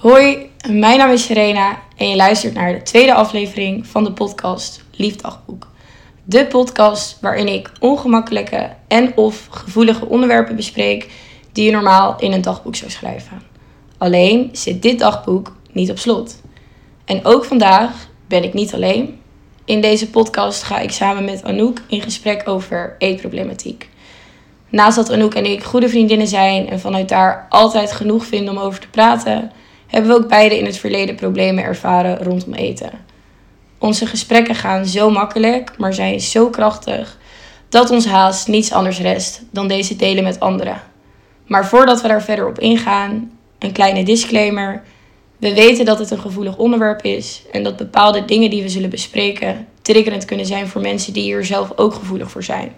Hoi, mijn naam is Serena en je luistert naar de tweede aflevering van de podcast Liefdagboek. De podcast waarin ik ongemakkelijke en of gevoelige onderwerpen bespreek die je normaal in een dagboek zou schrijven. Alleen zit dit dagboek niet op slot. En ook vandaag ben ik niet alleen. In deze podcast ga ik samen met Anouk in gesprek over eetproblematiek. Naast dat Anouk en ik goede vriendinnen zijn en vanuit daar altijd genoeg vinden om over te praten, hebben we ook beide in het verleden problemen ervaren rondom eten. Onze gesprekken gaan zo makkelijk, maar zijn zo krachtig dat ons haast niets anders rest dan deze delen met anderen. Maar voordat we daar verder op ingaan, een kleine disclaimer. We weten dat het een gevoelig onderwerp is en dat bepaalde dingen die we zullen bespreken triggerend kunnen zijn voor mensen die hier zelf ook gevoelig voor zijn.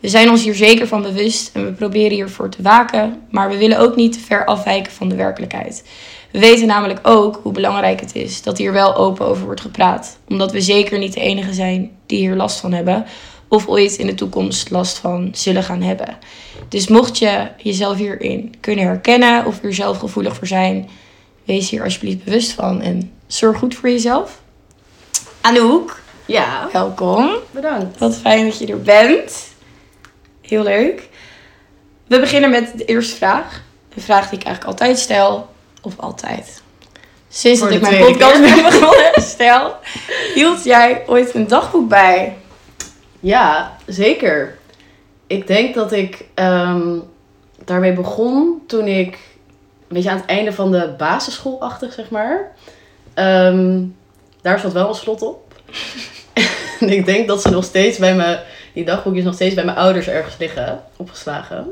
We zijn ons hier zeker van bewust en we proberen hiervoor te waken, maar we willen ook niet te ver afwijken van de werkelijkheid. We weten namelijk ook hoe belangrijk het is dat hier wel open over wordt gepraat, omdat we zeker niet de enige zijn die hier last van hebben of ooit in de toekomst last van zullen gaan hebben. Dus mocht je jezelf hierin kunnen herkennen of er zelf gevoelig voor zijn, wees hier alsjeblieft bewust van en zorg goed voor jezelf. Anouk, Ja, welkom. bedankt. Wat fijn dat je er bent. Heel leuk. We beginnen met de eerste vraag. Een vraag die ik eigenlijk altijd stel. Of altijd. Sinds Voor dat ik mijn podcast ben begonnen. Stel, hield jij ooit een dagboek bij? Ja, zeker. Ik denk dat ik ehm, daarmee begon toen ik een beetje aan het einde van de basisschoolachtig, zeg maar. Ehm, daar zat wel een slot op. en ik denk dat ze nog steeds bij me, die dagboekjes nog steeds bij mijn ouders ergens liggen, opgeslagen.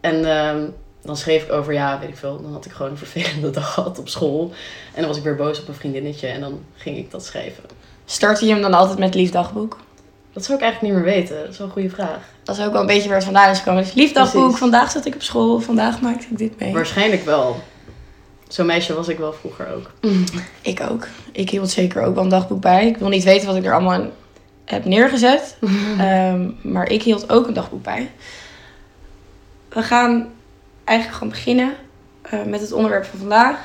En ehm, dan schreef ik over, ja, weet ik veel, dan had ik gewoon een vervelende dag gehad op school. En dan was ik weer boos op een vriendinnetje en dan ging ik dat schrijven. Startte je hem dan altijd met liefdagboek? Dat zou ik eigenlijk niet meer weten. Dat is wel een goede vraag. Dat is ook wel een beetje waar het vandaan is gekomen. Dus liefdagboek, vandaag zat ik op school, vandaag maakte ik dit mee. Waarschijnlijk wel. Zo'n meisje was ik wel vroeger ook. Ik ook. Ik hield zeker ook wel een dagboek bij. Ik wil niet weten wat ik er allemaal in heb neergezet. Ehm, maar ik hield ook een dagboek bij. We gaan eigenlijk gewoon beginnen eh, met het onderwerp van vandaag.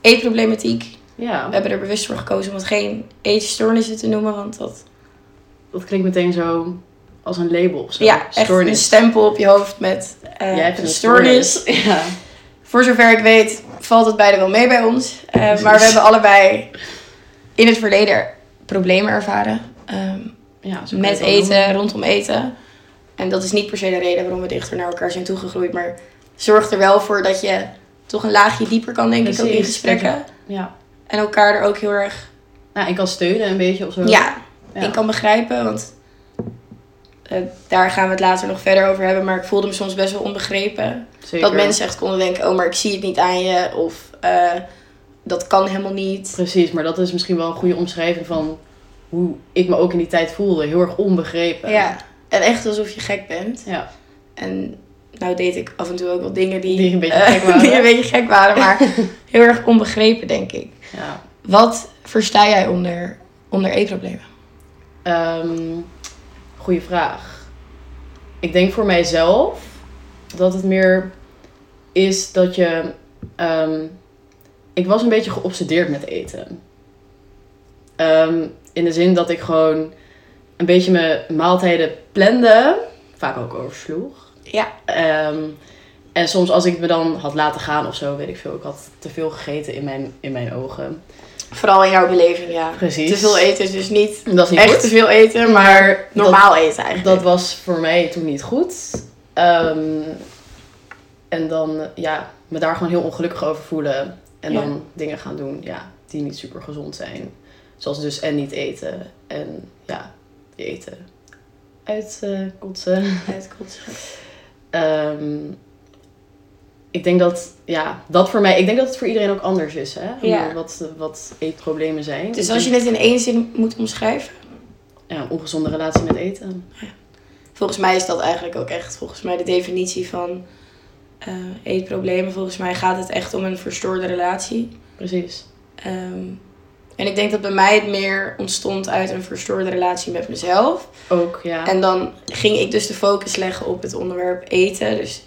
Eetproblematiek. Ja, We hebben er bewust voor gekozen om het geen eetstoornissen te noemen. Want dat dat klinkt meteen zo als een label of zo. ja, echt een stempel op je hoofd met eh, Jij hebt een stoornis. stoornis. Ja. Voor zover ik weet valt het beide wel mee bij ons. Eh, maar we hebben allebei in het verleden problemen ervaren. Ehm, ja met eten, rondom eten. En dat is niet per se de reden waarom we dichter naar elkaar zijn toegegroeid. Maar zorgt er wel voor dat je toch een laagje dieper kan, denk ik, ook in gesprekken. Ja. En elkaar er ook heel erg Nou, ik kan steunen een beetje of zo. ja, Ja. in kan begrijpen. Want eh, daar gaan we het later nog verder over hebben. Maar ik voelde me soms best wel onbegrepen. Zeker. Dat mensen echt konden denken, oh, maar ik zie het niet aan je. Of eh, dat kan helemaal niet. Precies, maar dat is misschien wel een goede omschrijving van hoe ik me ook in die tijd voelde. Heel erg onbegrepen. Ja, en echt alsof je gek bent. Ja. En nou deed ik af en toe ook wel dingen die, Die een beetje eh, gek waren. die een beetje gek waren, maar heel erg onbegrepen, denk ik. ja. Wat versta jij onder, onder eetproblemen? Ehm, goeie vraag. Ik denk voor mijzelf dat het meer is dat je. ehm, ik was een beetje geobsedeerd met eten. Ehm, in de zin dat ik gewoon een beetje mijn maaltijden plande, vaak ook oversloeg. Ja. Ehm, en soms als ik me dan had laten gaan of zo, weet ik veel. Ik had te veel gegeten in mijn, in mijn ogen. Vooral in jouw beleving, ja. Precies. Te veel eten is dus niet Dat is niet echt goed. te veel eten, maar normaal eten eigenlijk. Dat was voor mij toen niet goed. Ehm, en dan ja, me daar gewoon heel ongelukkig over voelen. En Ja. dan dingen gaan doen ja, die niet super gezond zijn. Zoals dus en niet eten. En ja, eten. Uitkotsen. Uitkotsen. Ehm, ik denk dat, ja, dat voor mij, ik denk dat het voor iedereen ook anders is, hè? Ja. Wat, wat eetproblemen zijn. Dus als je het in één zin moet omschrijven, Ja, een ongezonde relatie met eten. volgens mij is dat eigenlijk ook echt volgens mij de definitie van eh, eetproblemen. Volgens mij gaat het echt om een verstoorde relatie. Precies. Ehm, en ik denk dat bij mij het meer ontstond uit een verstoorde relatie met mezelf. Ook, ja. En dan ging ik dus de focus leggen op het onderwerp eten. Dus,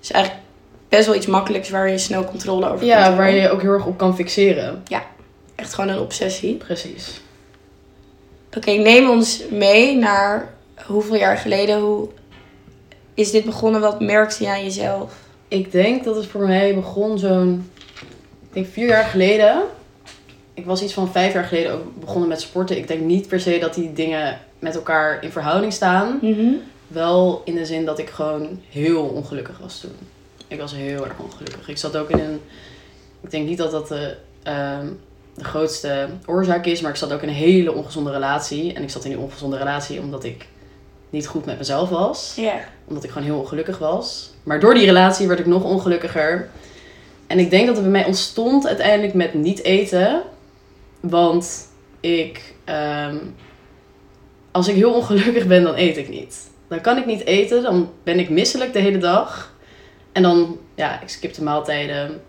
dus eigenlijk best wel iets makkelijks waar je snel controle over Ja, kunt waar je ook heel erg op kan fixeren. Echt gewoon een obsessie. Precies. Oké, neem ons mee naar hoeveel jaar geleden. Hoe is dit begonnen? Wat merkte je aan jezelf? Ik denk dat het voor mij begon zo'n, ik denk vier jaar geleden. Ik was iets van vijf jaar geleden ook begonnen met sporten. Ik denk niet per se dat die dingen met elkaar in verhouding staan. Wel in de zin dat ik gewoon heel ongelukkig was toen. Ik was heel erg ongelukkig. Ik zat ook in een. Ik denk niet dat dat de, ehm, de grootste oorzaak is, maar ik zat ook in een hele ongezonde relatie. En ik zat in die ongezonde relatie omdat ik niet goed met mezelf was omdat ik gewoon heel ongelukkig was. Maar door die relatie werd ik nog ongelukkiger. En ik denk dat het bij mij ontstond uiteindelijk met niet eten. Want ik, ehm, als ik heel ongelukkig ben, dan eet ik niet. Dan kan ik niet eten, dan ben ik misselijk de hele dag. En dan, ja, ik skip de maaltijden.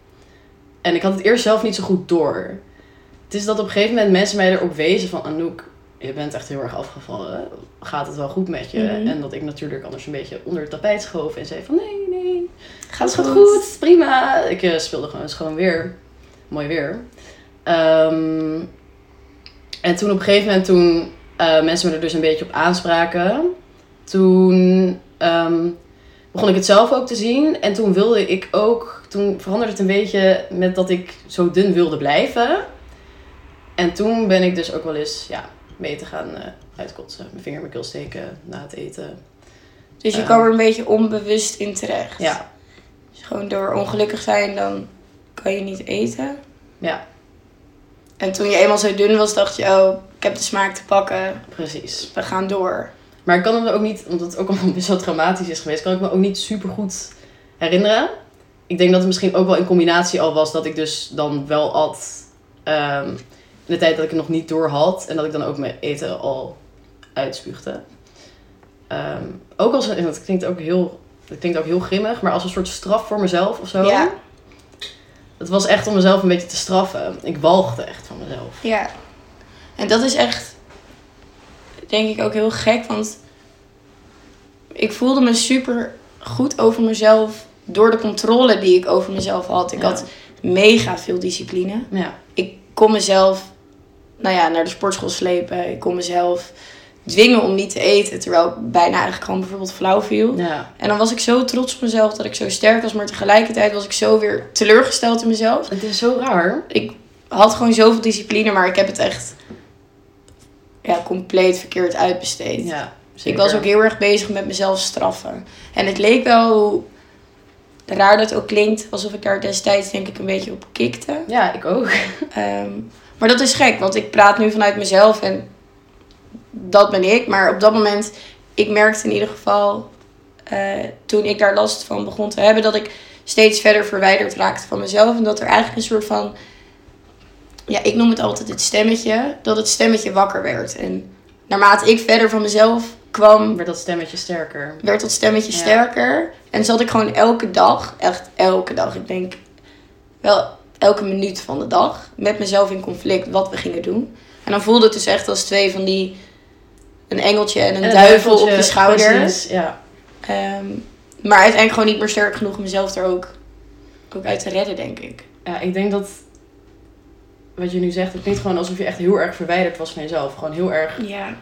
En ik had het eerst zelf niet zo goed door. Het is dat op een gegeven moment mensen mij erop wezen van... Anouk, je bent echt heel erg afgevallen. Gaat het wel goed met je? Mhm. En dat ik natuurlijk anders een beetje onder het tapijt schoof en zei van... Nee, nee, Gaat het gaat goed, prima. Ik eh, speelde gewoon, gewoon weer. Mooi weer. Ehm, en toen op een gegeven moment, toen eh, mensen me er dus een beetje op aanspraken, toen ehm, begon ik het zelf ook te zien. En toen wilde ik ook, toen veranderde het een beetje met dat ik zo dun wilde blijven. En toen ben ik dus ook wel eens, ja, mee te gaan eh, uitkotsen. Mijn vinger in mijn keel steken na het eten. Dus je Ja. kwam er een beetje onbewust in terecht. Ja, Dus gewoon door ongelukkig zijn, dan kan je niet eten. ja, En toen je eenmaal zo dun was, dacht je, oh, ik heb de smaak te pakken. precies. We gaan door. Maar ik kan me ook niet, omdat het ook allemaal best wel traumatisch is geweest, kan ik me ook niet super goed herinneren. Ik denk dat het misschien ook wel in combinatie al was dat ik dus dan wel at ehm, in de tijd dat ik het nog niet door had. En dat ik dan ook mijn eten al uitspuugde. Ehm, ook als, en dat klinkt ook heel, dat klinkt ook heel grimmig, maar als een soort straf voor mezelf of zo. Ja. Het was echt om mezelf een beetje te straffen. Ik walgde echt van mezelf. Ja. En dat is echt, denk ik ook heel gek, want ik voelde me super goed over mezelf door de controle die ik over mezelf had. Ik Ja. had mega veel discipline. Ja, Ik kon mezelf, nou ja, naar de sportschool slepen. Ik kon mezelf dwingen om niet te eten, terwijl ik bijna eigenlijk gewoon bijvoorbeeld flauw viel. ja. En dan was ik zo trots op mezelf dat ik zo sterk was, maar tegelijkertijd was ik zo weer teleurgesteld in mezelf. Het is zo raar. Ik had gewoon zoveel discipline, maar ik heb het echt ja, compleet verkeerd uitbesteed. Ja, ik was ook heel erg bezig met mezelf straffen. En het leek wel, hoe raar dat ook klinkt, alsof ik daar destijds denk ik een beetje op kikte. Ja, ik ook. Ehm, maar dat is gek, want ik praat nu vanuit mezelf en dat ben ik. Maar op dat moment, ik merkte in ieder geval, eh, toen ik daar last van begon te hebben, dat ik steeds verder verwijderd raakte van mezelf. En dat er eigenlijk een soort van, ja, ik noem het altijd het stemmetje, dat het stemmetje wakker werd. En naarmate ik verder van mezelf kwam, werd dat stemmetje sterker. werd dat stemmetje Ja. sterker. En zat ik gewoon elke dag, echt elke dag, ik denk wel elke minuut van de dag, met mezelf in conflict wat we gingen doen. En dan voelde het dus echt als twee van die, een engeltje en een En duivel op je schouder. precies, ja. Ehm, maar uiteindelijk gewoon niet meer sterk genoeg om mezelf er ook, ook uit te redden, denk ik. ja, ik denk dat wat je nu zegt, het klinkt gewoon alsof je echt heel erg verwijderd was van jezelf. Gewoon heel erg. Ja.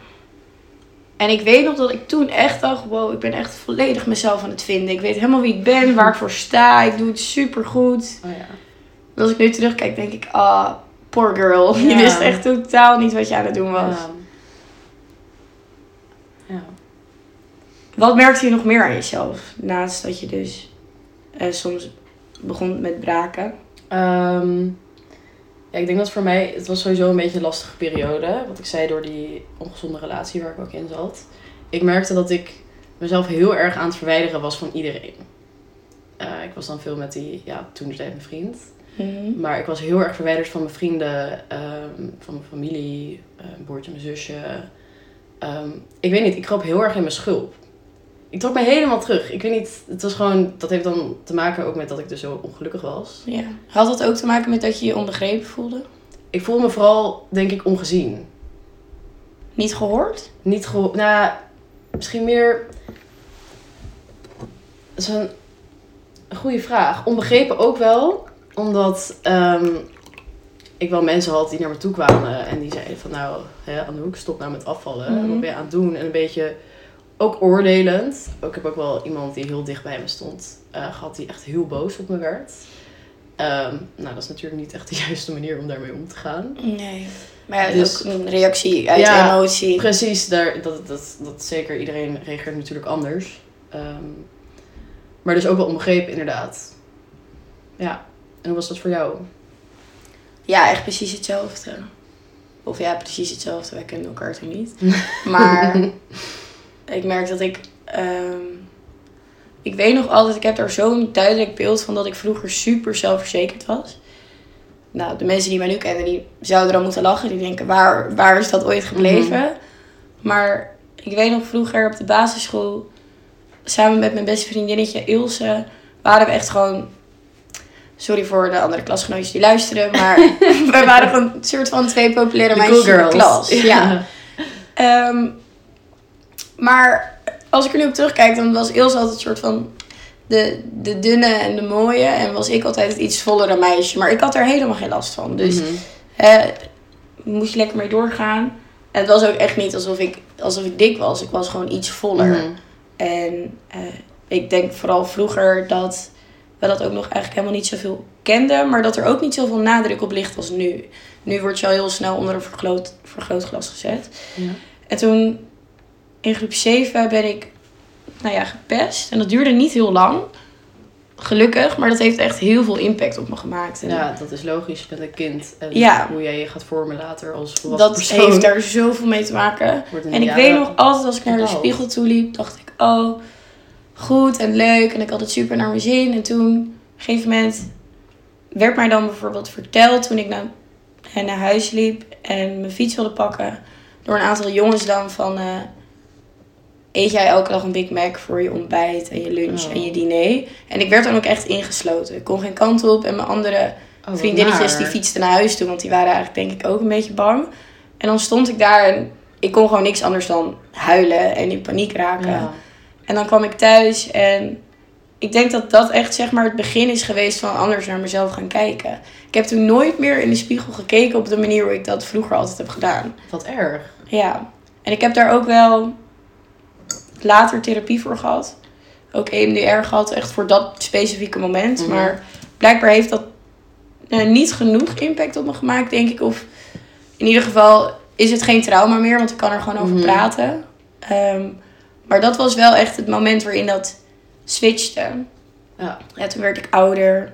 En ik weet nog dat ik toen echt dacht, wow, ik ben echt volledig mezelf aan het vinden. Ik weet helemaal wie ik ben, waar ik voor sta. Ik doe het super goed. Oh ja. Als ik nu terugkijk, denk ik, ah, poor girl. Je wist echt totaal niet wat je aan het doen was. Ja. Ja. Wat merkte je nog meer aan jezelf? Naast dat je dus eh, soms begon met braken. Ehm, ja, ik denk dat voor mij, het was sowieso een beetje een lastige periode. Wat ik zei door die ongezonde relatie waar ik ook in zat. Ik merkte dat ik mezelf heel erg aan het verwijderen was van iedereen. Eh, ik was dan veel met die, ja, toen de tijd mijn vriend. Maar ik was heel erg verwijderd van mijn vrienden, ehm, van mijn familie, eh, mijn broertje, mijn zusje. Ehm, ik weet niet, ik kroop heel erg in mijn schulp. Ik trok me helemaal terug. Ik weet niet, het was gewoon, dat heeft dan te maken ook met dat ik dus zo ongelukkig was. Ja. Had dat ook te maken met dat je je onbegrepen voelde? Ik voelde me vooral, denk ik, ongezien. Niet gehoord? Niet gewoon, nou, misschien meer zo'n, een goede vraag. Onbegrepen ook wel, omdat ehm, ik wel mensen had die naar me toe kwamen en die zeiden van nou, hè, Anouk, stop nou met afvallen. Mhm. Wat ben je aan het doen? En een beetje ook oordelend. Ik heb ook wel iemand die heel dicht bij me stond eh, gehad die echt heel boos op me werd. Ehm, nou, dat is natuurlijk niet echt de juiste manier om daarmee om te gaan. Nee. Maar ja, Dus- ook een reactie uit Ja, emotie. Precies, daar, dat, dat, dat zeker. Iedereen reageert natuurlijk anders. Ehm, maar dus ook wel onbegrepen, inderdaad. Ja, en hoe was dat voor jou? Ja, echt precies hetzelfde. Of ja, precies hetzelfde. Wij kennen elkaar toen niet. Maar ik merk dat ik... ehm, ik weet nog altijd, ik heb daar zo'n duidelijk beeld van dat ik vroeger super zelfverzekerd was. Nou, de mensen die mij nu kennen, die zouden dan moeten lachen. Die denken, waar, waar is dat ooit gebleven? Maar ik weet nog vroeger op de basisschool, samen met mijn beste vriendinnetje Ilse, waren we echt gewoon... Sorry voor de andere klasgenootjes die luisteren, maar we waren gewoon een soort van twee populaire meisjes cool in de klas. Ja. Ehm, maar als ik er nu op terugkijk, dan was Ilse altijd een soort van de, de dunne en de mooie. En was ik altijd het iets vollere meisje. Maar ik had er helemaal geen last van. Dus Mhm. moest je lekker mee doorgaan. En het was ook echt niet alsof ik, alsof ik dik was. Ik was gewoon iets voller. Mhm. En eh, ik denk vooral vroeger dat we dat ook nog eigenlijk helemaal niet zoveel kenden. Maar dat er ook niet zoveel nadruk op ligt als nu. Nu word je al heel snel onder een vergroot, vergrootglas gezet. Ja. En toen in groep 7 ben ik nou ja, gepest. En dat duurde niet heel lang. Gelukkig, maar dat heeft echt heel veel impact op me gemaakt. En Ja, dat is logisch. Bent een kind. En Ja. hoe jij je gaat vormen later als volwassen dat persoon. heeft daar zoveel mee te maken. En ik weet nog altijd als ik naar de spiegel toe liep, dacht ik, oh, goed en leuk. En ik had het super naar mijn zin. En toen, op een gegeven moment, werd mij dan bijvoorbeeld verteld toen ik naar, eh, naar huis liep en mijn fiets wilde pakken. Door een aantal jongens dan van, eh, eet jij elke dag een Big Mac voor je ontbijt en je lunch Oh. en je diner? En ik werd dan ook echt ingesloten. Ik kon geen kant op en mijn andere Oh, vriendinnetjes die fietsten naar huis toe, want die waren eigenlijk denk ik ook een beetje bang. En dan stond ik daar en ik kon gewoon niks anders dan huilen en in paniek raken. Ja. En dan kwam ik thuis en ik denk dat dat echt zeg maar het begin is geweest van anders naar mezelf gaan kijken. Ik heb toen nooit meer in de spiegel gekeken op de manier hoe ik dat vroeger altijd heb gedaan. Wat erg. Ja, en ik heb daar ook wel later therapie voor gehad. Ook EMDR gehad, echt voor dat specifieke moment. Mhm. Maar blijkbaar heeft dat eh, niet genoeg impact op me gemaakt, denk ik. Of in ieder geval is het geen trauma meer, want ik kan er gewoon over Mhm. praten. Ehm, maar dat was wel echt het moment waarin dat switchte. Ja. Ja, toen werd ik ouder.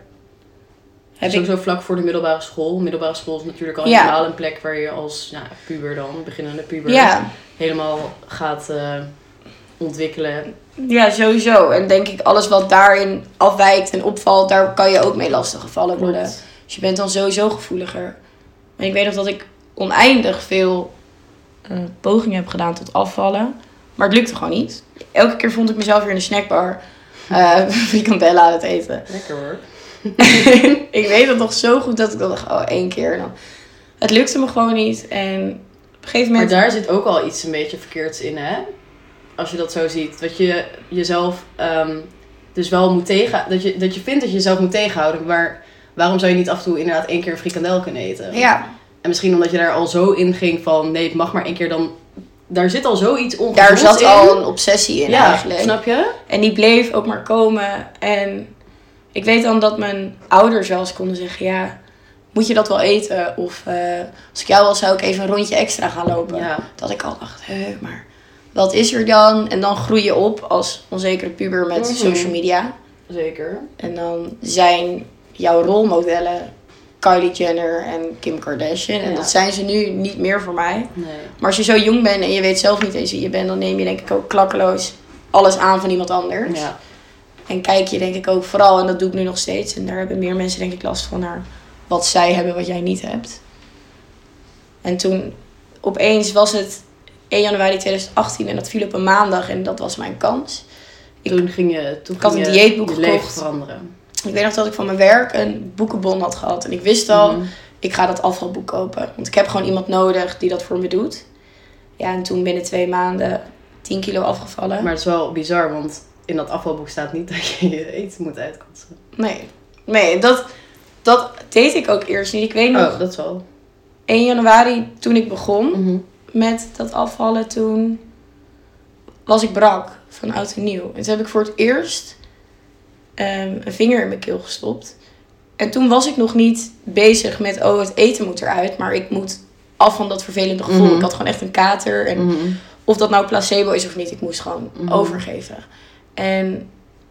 Heb ik, Sowieso vlak voor de middelbare school. Middelbare school is natuurlijk al Ja. helemaal een plek waar je als ja, puber dan, beginnende puber, ja, helemaal gaat eh, ontwikkelen. Ja, sowieso. En denk ik, alles wat daarin afwijkt en opvalt, daar kan je ook mee lastiggevallen worden. Klopt. Dus je bent dan sowieso gevoeliger. En ik weet nog dat ik oneindig veel eh, pogingen heb gedaan tot afvallen. Maar het lukte gewoon niet. Elke keer vond ik mezelf weer in de snackbar eh frikandellen aan het eten. Lekker hoor. ik weet het nog zo goed dat ik dan dacht, oh, één keer. Dan. Het lukte me gewoon niet. En op een gegeven Maar moment... daar zit ook al iets een beetje verkeerds in, hè? Als je dat zo ziet. Dat je jezelf ehm, dus wel moet tegen... Dat je, dat je vindt dat je jezelf moet tegenhouden. Maar waarom zou je niet af en toe inderdaad één keer een frikandel kunnen eten? Ja, En misschien omdat je daar al zo in ging van... Nee, het mag maar één keer dan... Daar zit al zoiets ongezonds daar zat in. al een obsessie in ja, eigenlijk. snap je? En die bleef ook maar komen. En ik weet dan dat mijn ouders wel eens konden zeggen: Ja, moet je dat wel eten? Of eh, als ik jou was, zou ik even een rondje extra gaan lopen. Ja. Dat ik al dacht: Hé, maar wat is er dan? En dan groei je op als onzekere puber met Mhm. social media. Zeker. En dan zijn jouw rolmodellen Kylie Jenner en Kim Kardashian. En Ja. dat zijn ze nu niet meer voor mij. Nee. Maar als je zo jong bent en je weet zelf niet eens wie je bent, dan neem je denk ik ook klakkeloos alles aan van iemand anders. Ja. En kijk je denk ik ook vooral, en dat doe ik nu nog steeds, en daar hebben meer mensen denk ik last van, naar wat zij hebben wat jij niet hebt. En toen opeens was het 1 januari 2018 en dat viel op een maandag en dat was mijn kans. Ik- Toen ging je, toen Ik had ging een je dieetboek je gekocht. veranderen. Ik weet nog dat ik van mijn werk een boekenbon had gehad en ik wist al, Mhm. ik ga dat afvalboek kopen. Want ik heb gewoon iemand nodig die dat voor me doet. Ja, en toen binnen twee maanden 10 kilo afgevallen. Maar het is wel bizar, want in dat afvalboek staat niet dat je je eten moet uitkotsen. Nee. Nee, dat, dat deed ik ook eerst niet. Ik weet nog, Oh, dat wel. 1 januari toen ik begon Mhm. met dat afvallen, toen was ik brak van oud en nieuw. En toen heb ik voor het eerst ehm, een vinger in mijn keel gestopt. En toen was ik nog niet bezig met, oh, het eten moet eruit. Maar ik moet af van dat vervelende gevoel. Mhm. Ik had gewoon echt een kater. En Mhm. of dat nou placebo is of niet, ik moest gewoon Mhm. overgeven. En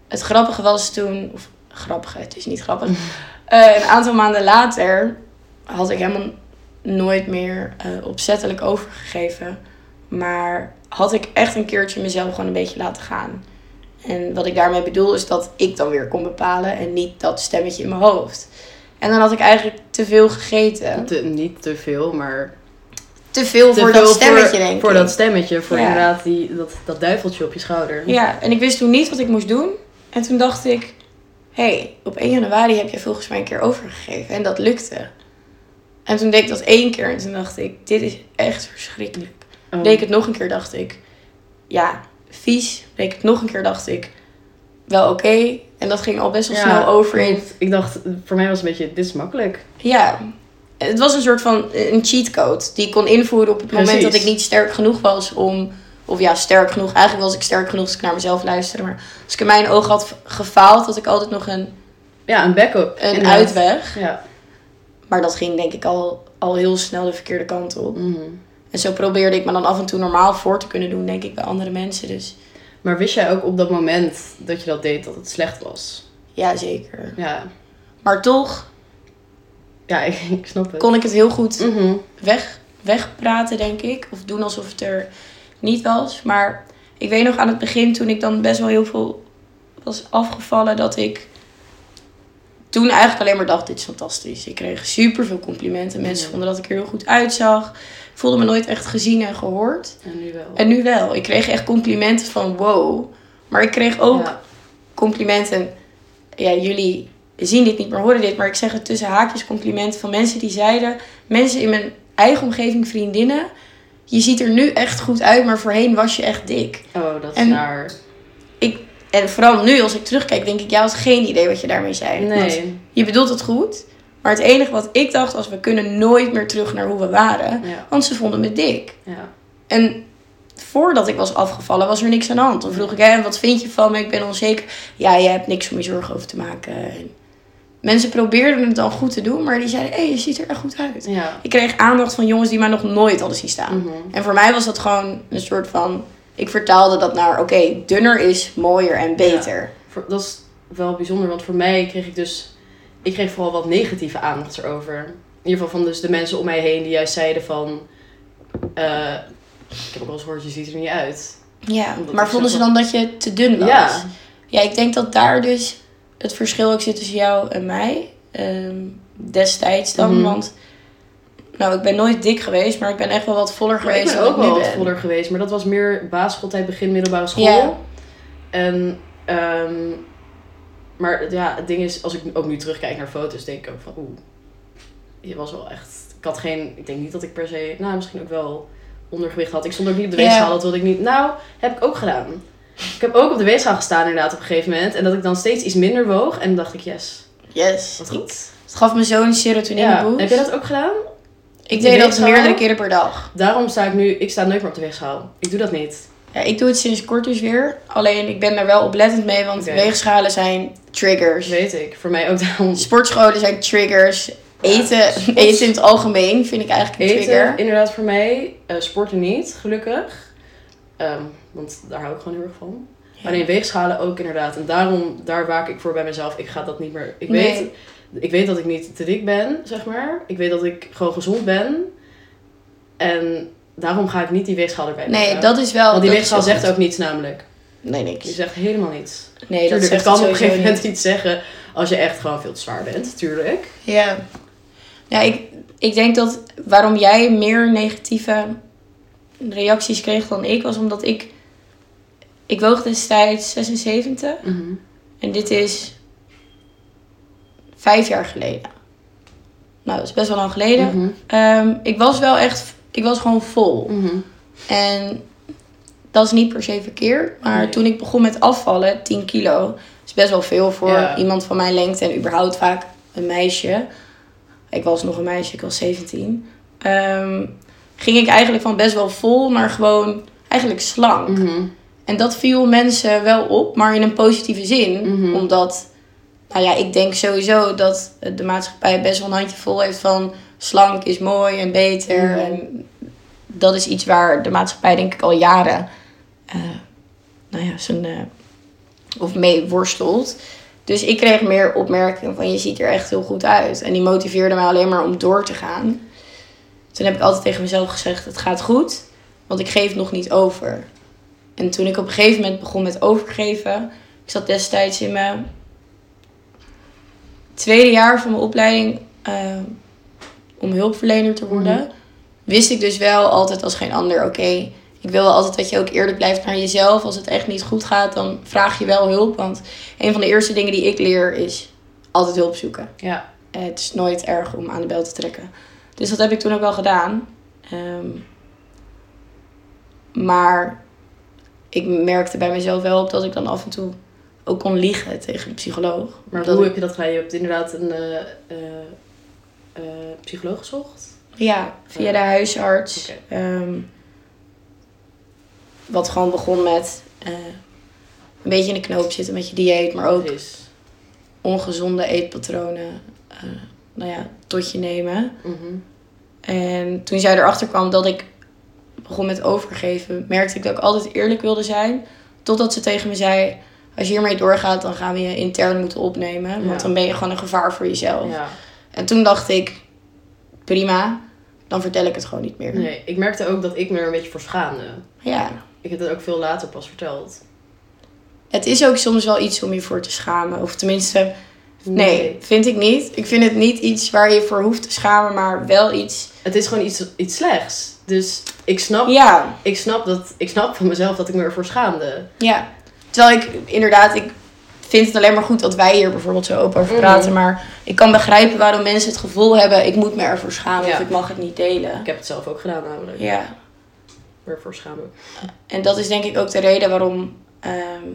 het grappige was toen, of grappige, het is niet grappig. Eh, een aantal maanden later had ik helemaal nooit meer eh, opzettelijk overgegeven. Maar had ik echt een keertje mezelf gewoon een beetje laten gaan. En wat ik daarmee bedoel is dat ik dan weer kon bepalen en niet dat stemmetje in mijn hoofd. En dan had ik eigenlijk te veel gegeten. Te- niet te veel, maar Te veel te voor veel dat stemmetje, voor, denk ik. voor dat stemmetje, voor Ja. inderdaad die, dat, dat duiveltje op je schouder. Ja, en ik wist toen niet wat ik moest doen. En toen dacht ik, hé, hey, op 1 januari heb je volgens mij een keer overgegeven. En dat lukte. En toen deed ik dat één keer en toen dacht ik, dit is echt verschrikkelijk. Oh. Deed ik het nog een keer, dacht ik, ja, vies. Ik het nog een keer, dacht ik, wel oké. En dat ging al best wel Ja, snel over in. Ik dacht, voor mij was het een beetje, dit is makkelijk. ja. Het was een soort van een cheatcode die ik kon invoeren op het moment dat ik niet sterk genoeg was om... Of ja, sterk genoeg. Eigenlijk was ik sterk genoeg als ik naar mezelf luisterde. Maar als ik in mijn ogen had gefaald, had ik altijd nog een, Ja, een backup. een inderdaad. uitweg. Ja. Maar dat ging denk ik al, al heel snel de verkeerde kant op. Mhm. En zo probeerde ik me dan af en toe normaal voor te kunnen doen, denk ik, bij andere mensen. Dus Maar wist jij ook op dat moment dat je dat deed, dat het slecht was? ja, zeker. Ja, Maar toch ja ik, ik snap het. kon ik het heel goed Mhm. weg, wegpraten, denk ik. Of doen alsof het er niet was. Maar ik weet nog aan het begin, toen ik dan best wel heel veel was afgevallen, dat ik toen eigenlijk alleen maar dacht, dit is fantastisch. Ik kreeg super veel complimenten. Mensen Ja. vonden dat ik er heel goed uitzag. Ik voelde me nooit echt gezien en gehoord. En nu wel. En nu wel. Ik kreeg echt complimenten van wow. Maar ik kreeg ook Ja. complimenten. Ja, jullie zien dit niet, maar horen dit. Maar ik zeg het tussen haakjes complimenten van mensen die zeiden... Mensen in mijn eigen omgeving, vriendinnen... Je ziet er nu echt goed uit, maar voorheen was je echt dik. Oh, dat is En- naar. En vooral nu, als ik terugkijk, denk ik... Jij had geen idee wat je daarmee zei. Want Nee. je bedoelt het goed. Maar het enige wat ik dacht was... We kunnen nooit meer terug naar hoe we waren. Ja. Want ze vonden me dik. Ja. En voordat ik was afgevallen, was er niks aan de hand. Dan vroeg ik, hè, wat vind je van me? Ik ben onzeker. Ja, je hebt niks om je zorgen over te maken. En mensen probeerden het dan goed te doen, maar die zeiden, hé, hey, je ziet er echt goed uit. Ja. Ik kreeg aandacht van jongens die mij nog nooit hadden zien staan. Mhm. En voor mij was dat gewoon een soort van... Ik vertaalde dat naar, oké, dunner is mooier en beter. Dat is wel bijzonder, want voor mij kreeg ik dus... Ik kreeg vooral wat negatieve aandacht erover. In ieder geval van dus de mensen om mij heen die juist zeiden van... eh, ik heb ook wel eens gehoord, je ziet er niet uit. Ja, Omdat maar vonden ze dan dat je te dun was? Ja. Ja, ik denk dat daar dus het verschil ook zit tussen jou en mij. ehm, destijds dan. Mhm. Want nou, ik ben nooit dik geweest, maar ik ben echt wel wat voller Maar geweest ik ben ook wel wat ben. voller geweest, maar dat was meer basisschooltijd, begin middelbare school. En, ehm, maar ja, het ding is, als ik ook nu terugkijk naar foto's, denk ik ook van, oeh, je was wel echt, ik had geen, ik denk niet dat ik per se, nou misschien ook wel ondergewicht had. Ik stond ook niet op de Ja. weegschaal, dat wilde ik niet. Nou, heb ik ook gedaan. Ik heb ook op de weegschaal gestaan inderdaad op een gegeven moment. En dat ik dan steeds iets minder woog. En dan dacht ik, yes, Yes. wat goed. Het gaf me zo'n serotonine Ja. boost. Heb jij dat ook gedaan? Ik deed dat meerdere keren per dag. Daarom sta ik nu, ik sta nooit meer op de weegschaal. Ik doe dat niet. Ja, ik doe het sinds kort dus weer. Alleen ik ben daar wel oplettend mee, want weegschalen zijn triggers. Weet ik. Voor mij ook daarom. Sportscholen zijn triggers. Eten, sport- eten in het algemeen vind ik eigenlijk een Eten, trigger. inderdaad voor mij. Eh, sporten niet, gelukkig. Ehm, want daar hou ik gewoon heel erg van. Ja. Alleen weegschalen ook inderdaad. En daarom, daar waak ik voor bij mezelf. Ik ga dat niet meer... Ik, Nee. weet, ik weet dat ik niet te dik ben, zeg maar. Ik weet dat ik gewoon gezond ben. En daarom ga ik niet die weegschaal erbij Nee, pakken. dat is wel... Want die dat weegschaal zegt goed. ook niets namelijk. Nee, Die niks. zegt helemaal niets. Nee, dat Tuurlijk, zegt het kan op een gegeven moment niet. iets zeggen als je echt gewoon veel te zwaar bent, tuurlijk. Ja. Ja, ik, ik denk dat waarom jij meer negatieve reacties kreeg dan ik, was omdat ik... Ik woog destijds 76 en dit is vijf jaar geleden. Nou, dat is best wel lang geleden. Mhm. Ehm, ik was wel echt... Ik was gewoon vol. Mhm. En dat is niet per se verkeerd. Maar Nee. toen ik begon met afvallen, 10 kilo, is best wel veel voor Ja. iemand van mijn lengte en überhaupt vaak een meisje. Ik was nog een meisje, ik was 17. Ehm, ging ik eigenlijk van best wel vol naar gewoon eigenlijk slank. Mhm. En dat viel mensen wel op, maar in een positieve zin. Omdat, nou ja, ik denk sowieso dat de maatschappij best wel een handje vol heeft van slank is mooi en beter. En dat is iets waar de maatschappij denk ik al jaren, eh, nou ja, zijn, eh, of mee worstelt. Dus ik kreeg meer opmerkingen van je ziet er echt heel goed uit. En die motiveerde mij alleen maar om door te gaan. Toen heb ik altijd tegen mezelf gezegd, het gaat goed, want ik geef nog niet over. En toen ik op een gegeven moment begon met overgeven, ik zat destijds in mijn tweede jaar van mijn opleiding eh, om hulpverlener te worden, wist ik dus wel altijd als geen ander, oké, ik wil wel altijd dat je ook eerlijk blijft naar jezelf. Als het echt niet goed gaat, dan vraag je wel hulp. Want een van de eerste dingen die ik leer is altijd hulp zoeken. Ja. Eh, het is nooit erg om aan de bel te trekken. Dus dat heb ik toen ook wel gedaan. Ehm, maar ik merkte bij mezelf wel op dat ik dan af en toe ook kon liegen tegen de psycholoog. Maar hoe ik- heb je dat gedaan? Je hebt inderdaad een eh, eh, eh, psycholoog gezocht? Ja, via de huisarts. Ehm, wat gewoon begon met een beetje in de knoop zitten met je dieet, maar ook Precies. ongezonde eetpatronen nou ja, tot je nemen. Mhm. En toen zij erachter kwam dat ik begon met overgeven, merkte ik dat ik altijd eerlijk wilde zijn. Totdat ze tegen me zei: Als je hiermee doorgaat, dan gaan we je intern moeten opnemen. Want Ja. dan ben je gewoon een gevaar voor jezelf. Ja. En toen dacht ik: Prima, dan vertel ik het gewoon niet meer. Nee, ik merkte ook dat ik me er een beetje voor schaamde. Ja, Ik heb dat ook veel later pas verteld. het is ook soms wel iets om je voor te schamen. Of tenminste, nee, vind ik niet. Ik vind het niet iets waar je voor hoeft te schamen, maar wel iets. Het is gewoon iets, iets slechts. Dus ik snap, Ja, ik, snap dat, ik snap van mezelf dat ik me ervoor schaamde. Ja, terwijl ik inderdaad, ik vind het alleen maar goed dat wij hier bijvoorbeeld zo open over Mhm. praten. Maar ik kan begrijpen waarom mensen het gevoel hebben, ik moet me ervoor schamen Ja. of ik mag het niet delen. Ik heb het zelf ook gedaan namelijk. Ja, ervoor schamen. en dat is denk ik ook de reden waarom ehm,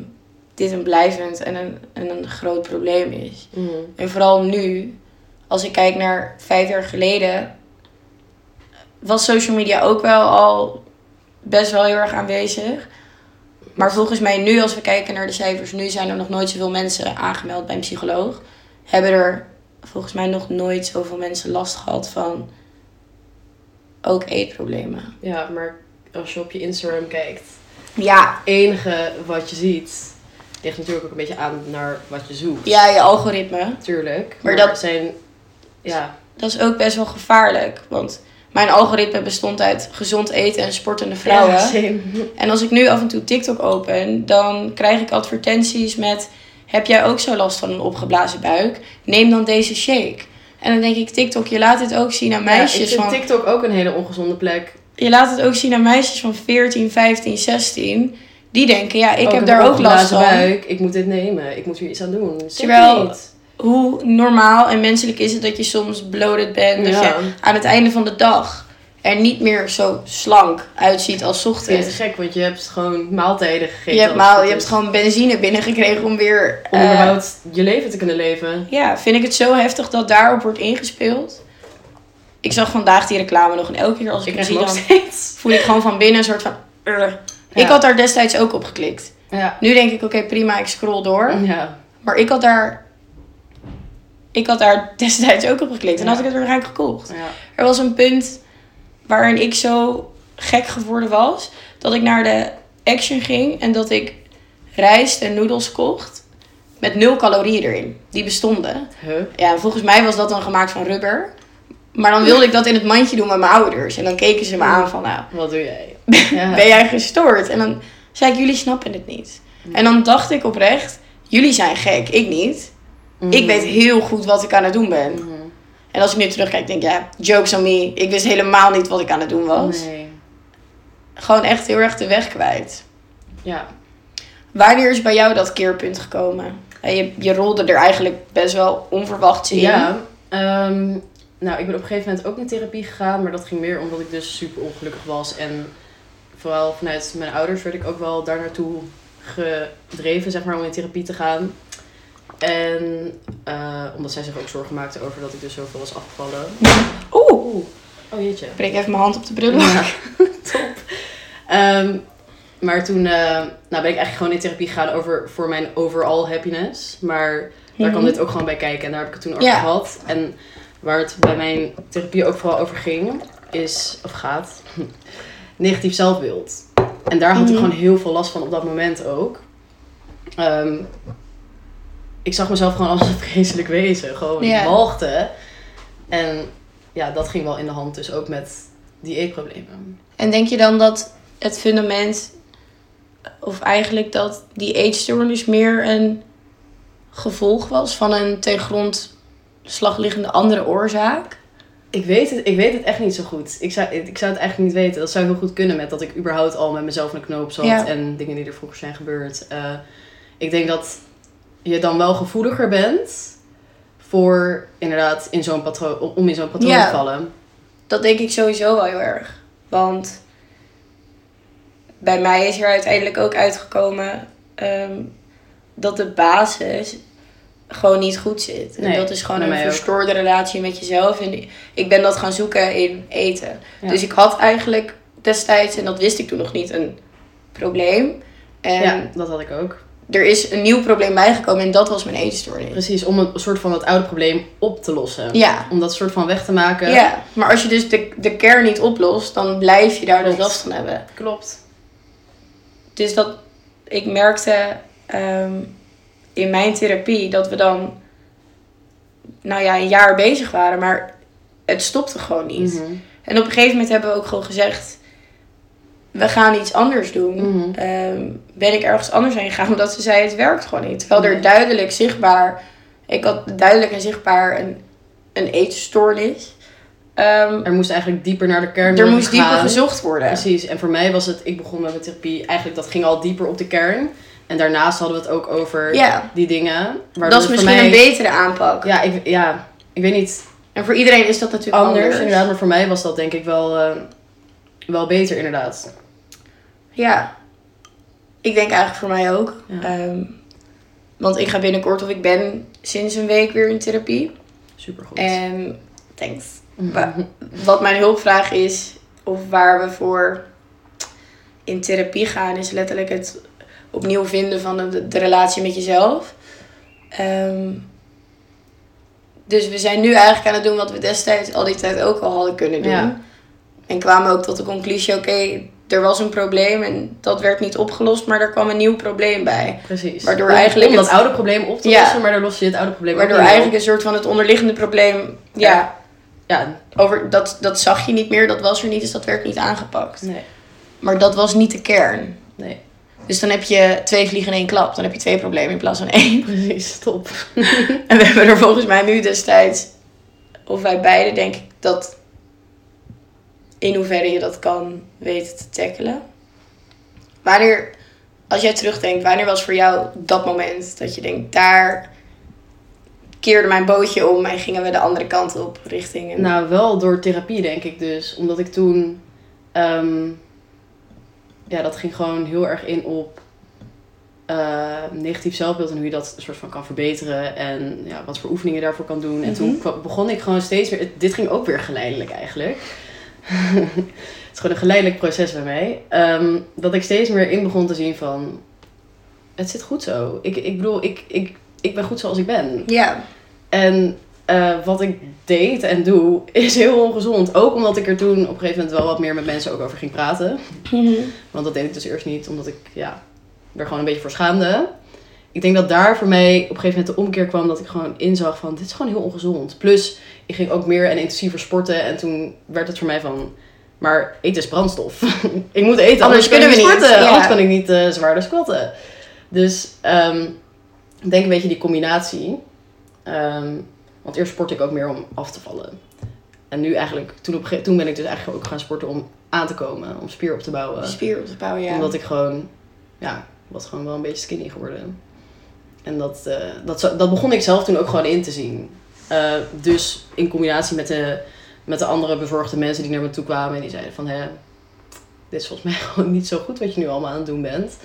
dit een blijvend en een, en een groot probleem is. Mhm. En vooral nu, als ik kijk naar vijf jaar geleden, was social media ook wel al best wel heel erg aanwezig. Maar volgens mij nu, als we kijken naar de cijfers, nu zijn er nog nooit zoveel mensen aangemeld bij een psycholoog. Hebben er volgens mij nog nooit zoveel mensen last gehad van ook eetproblemen. Ja, maar als je op je Instagram kijkt, Ja, enige wat je ziet, ligt natuurlijk ook een beetje aan naar wat je zoekt. ja, je algoritme. Natuurlijk. Maar Maar, dat- dat zijn, ja, Dat is ook best wel gevaarlijk. Want mijn algoritme bestond uit gezond eten en sportende vrouwen. Ja, same. En als ik nu af en toe TikTok open, dan krijg ik advertenties met: Heb jij ook zo last van een opgeblazen buik? Neem dan deze shake. En dan denk ik: TikTok, je laat dit ook zien aan Ja, ik meisjes vind van. TikTok ook een hele ongezonde plek. Je laat het ook zien aan meisjes van 14, 15, 16. Die denken: Ja, ik heb een daar ook last van. buik, ik moet dit nemen, ik moet hier iets aan doen. Terwijl- niet. Hoe normaal en menselijk is het dat je soms bloated bent? Dat Ja. je aan het einde van de dag er niet meer zo slank uitziet als vind het ochtends. gek, want je hebt gewoon maaltijden gegeten. Je hebt, maal, je hebt is. gewoon benzine binnengekregen om weer. Om eh, überhaupt je leven te kunnen leven. Ja, vind ik het zo heftig dat daarop wordt ingespeeld. Ik zag vandaag die reclame nog en elke keer als ik, Ik zie, dan steeds. voel ik gewoon van binnen een soort van... Ik had daar destijds ook op geklikt. Ja. Nu denk ik, oké, prima, ik scroll door. Ja. Maar ik had daar... Ik had daar destijds ook op geklikt. En Ja. had ik het waarschijnlijk gekocht. ja. Er was een punt waarin ik zo gek geworden was... dat ik naar de Action ging en dat ik rijst en noedels kocht... met nul calorieën erin. Die bestonden. Huh? Ja, en volgens mij was dat dan gemaakt van rubber. Maar dan wilde ik dat in het mandje doen met mijn ouders. En dan keken ze me aan van, nou, Wat doe jij? Ja. ben jij gestoord? En dan zei ik, jullie snappen het niet. En dan dacht ik oprecht, jullie zijn gek, ik niet. Ik weet heel goed wat ik aan het doen ben. Mhm. En als ik nu terugkijk, denk ik, ja, jokes on me. Ik wist helemaal niet wat ik aan het doen was. Nee. Gewoon echt heel erg de weg kwijt. Ja. Wanneer is bij jou dat keerpunt gekomen? Je, je rolde er eigenlijk best wel onverwachts in. Ja. ehm, nou, ik ben op een gegeven moment ook in therapie gegaan. Maar dat ging meer omdat ik dus super ongelukkig was. En vooral vanuit mijn ouders werd ik ook wel daar naartoe gedreven, zeg maar, om in therapie te gaan. En eh, omdat zij zich ook zorgen maakte over dat ik dus zoveel was afgevallen. Oeh, oh jeetje. ik breek even mijn hand op de brullen. Ja, top. Ehm, maar toen eh, nou ben ik eigenlijk gewoon in therapie gegaan over, voor mijn overall happiness. Maar daar kwam Mhm. dit ook gewoon bij kijken en daar heb ik het toen over Ja. gehad. En waar het bij mijn therapie ook vooral over ging, is, of gaat, negatief zelfbeeld. En daar had ik Mhm. gewoon heel veel last van op dat moment ook. Ehm, ik zag mezelf gewoon als een vreselijk wezen. Gewoon Ja. walgte. En ja, dat ging wel in de hand dus ook met die eetproblemen. En denk je dan dat het fundament, of eigenlijk dat die eetstoornis meer een gevolg was van een ten grondslag liggende andere oorzaak? Ik weet, het, ik weet het echt niet zo goed. Ik zou, ik zou het eigenlijk niet weten. Dat zou heel goed kunnen met dat ik überhaupt al met mezelf in de knoop zat. Ja. En dingen die er vroeger zijn gebeurd. Eh, ik denk dat je dan wel gevoeliger bent voor inderdaad in zo'n patroon, om in zo'n patroon Ja. te vallen. Dat denk ik sowieso wel heel erg. Want bij mij is er uiteindelijk ook uitgekomen ehm, dat de basis gewoon niet goed zit. En Nee, dat is gewoon een ook. verstoorde relatie met jezelf. En ik ben dat gaan zoeken in eten. Ja. Dus ik had eigenlijk destijds, en dat wist ik toen nog niet, een probleem. En ja, dat had ik ook. Er is een nieuw probleem bijgekomen en dat was mijn eetstoornis. Precies, om een soort van het oude probleem op te lossen. Ja. Om dat soort van weg te maken. Ja, maar als je dus de, de kern niet oplost, dan blijf je daar dus Klopt. last van hebben. Klopt. Dus dat ik merkte ehm, in mijn therapie dat we dan, nou ja, een jaar bezig waren, maar het stopte gewoon niet. Mhm. En op een gegeven moment hebben we ook gewoon gezegd, we gaan iets anders doen. Mhm. Ehm, ben ik ergens anders heen gegaan, omdat ze zei, het werkt gewoon niet. Terwijl er Nee. duidelijk zichtbaar, ik had duidelijk en zichtbaar een, een eetstoornis. Ehm, Er moest eigenlijk dieper naar de kern er moest dieper gezocht worden. Precies, en voor mij was het, ik begon met mijn therapie, eigenlijk dat ging al dieper op de kern. En daarnaast hadden we het ook over die dingen. dat is misschien mij, een betere aanpak. Ja ik, ja, ik weet niet En voor iedereen is dat natuurlijk anders, anders. inderdaad, maar voor mij was dat denk ik wel, eh, wel beter inderdaad. Ja. Ik denk eigenlijk voor mij ook. Ja. Ehm, want ik ga binnenkort, of ik ben sinds een week weer in therapie. Supergoed. En thanks. Mhm. wa- Wat mijn hulpvraag is, of waar we voor in therapie gaan, is letterlijk het opnieuw vinden van de, de relatie met jezelf. Ehm, dus we zijn nu eigenlijk aan het doen wat we destijds al die tijd ook al hadden kunnen doen. Ja. En kwamen ook tot de conclusie, oké, er was een probleem en dat werd niet opgelost, maar er kwam een nieuw probleem bij. Precies. Waardoor om, eigenlijk om dat het- oude probleem op te Ja. lossen, maar dan los je het oude probleem Waardoor eigenlijk een soort van het onderliggende probleem, ja, Ja. Ja, over, dat, dat zag je niet meer, dat was er niet, dus dat werd niet aangepakt. nee. Maar dat was niet de kern. Nee. Dus dan heb je twee vliegen in één klap. Dan heb je twee problemen in plaats van één. Precies, top. En we hebben er volgens mij nu destijds, of wij beiden denk ik, dat in hoeverre je dat kan weten te tackelen. Wanneer, als jij terugdenkt, wanneer was voor jou dat moment dat je denkt, daar keerde mijn bootje om en gingen we de andere kant op richting een... Nou, wel door therapie denk ik dus. Omdat ik toen... ehm, ja, dat ging gewoon heel erg in op eh, negatief zelfbeeld en hoe je dat een soort van kan verbeteren. En ja, wat voor oefeningen je daarvoor kan doen. En toen Mhm. begon ik gewoon steeds weer... het- Dit ging ook weer geleidelijk eigenlijk. het is gewoon een geleidelijk proces bij mij. Ehm, dat ik steeds meer in begon te zien van... Het zit goed zo. Ik, ik bedoel, ik, ik, ik ben goed zoals ik ben. Ja, En eh, wat ik deed en doe is heel ongezond. Ook omdat ik er toen op een gegeven moment wel wat meer met mensen ook over ging praten. Mhm. Want dat deed ik dus eerst niet, omdat ik ja, er gewoon een beetje voor schaamde. Ik denk dat daar voor mij op een gegeven moment de omkeer kwam dat ik gewoon inzag van dit is gewoon heel ongezond. Plus ik ging ook meer en intensiever sporten en toen werd het voor mij van maar eten is brandstof. ik moet eten, anders, kunnen we niet niet, sporten. ja. Anders kan ik niet eh, zwaarder squatten. Dus ehm, ik denk een beetje die combinatie. Ehm, want eerst sportte ik ook meer om af te vallen. En nu eigenlijk, toen, op, toen ben ik dus eigenlijk ook gaan sporten om aan te komen, om spier op te bouwen spier op te bouwen, ja. omdat ik gewoon, ja, was gewoon wel een beetje skinny geworden. En dat, eh, dat, dat begon ik zelf toen ook gewoon in te zien. Eh, dus in combinatie met de, met de andere bezorgde mensen die naar me toe kwamen en die zeiden van, hè, dit is volgens mij gewoon niet zo goed wat je nu allemaal aan het doen bent.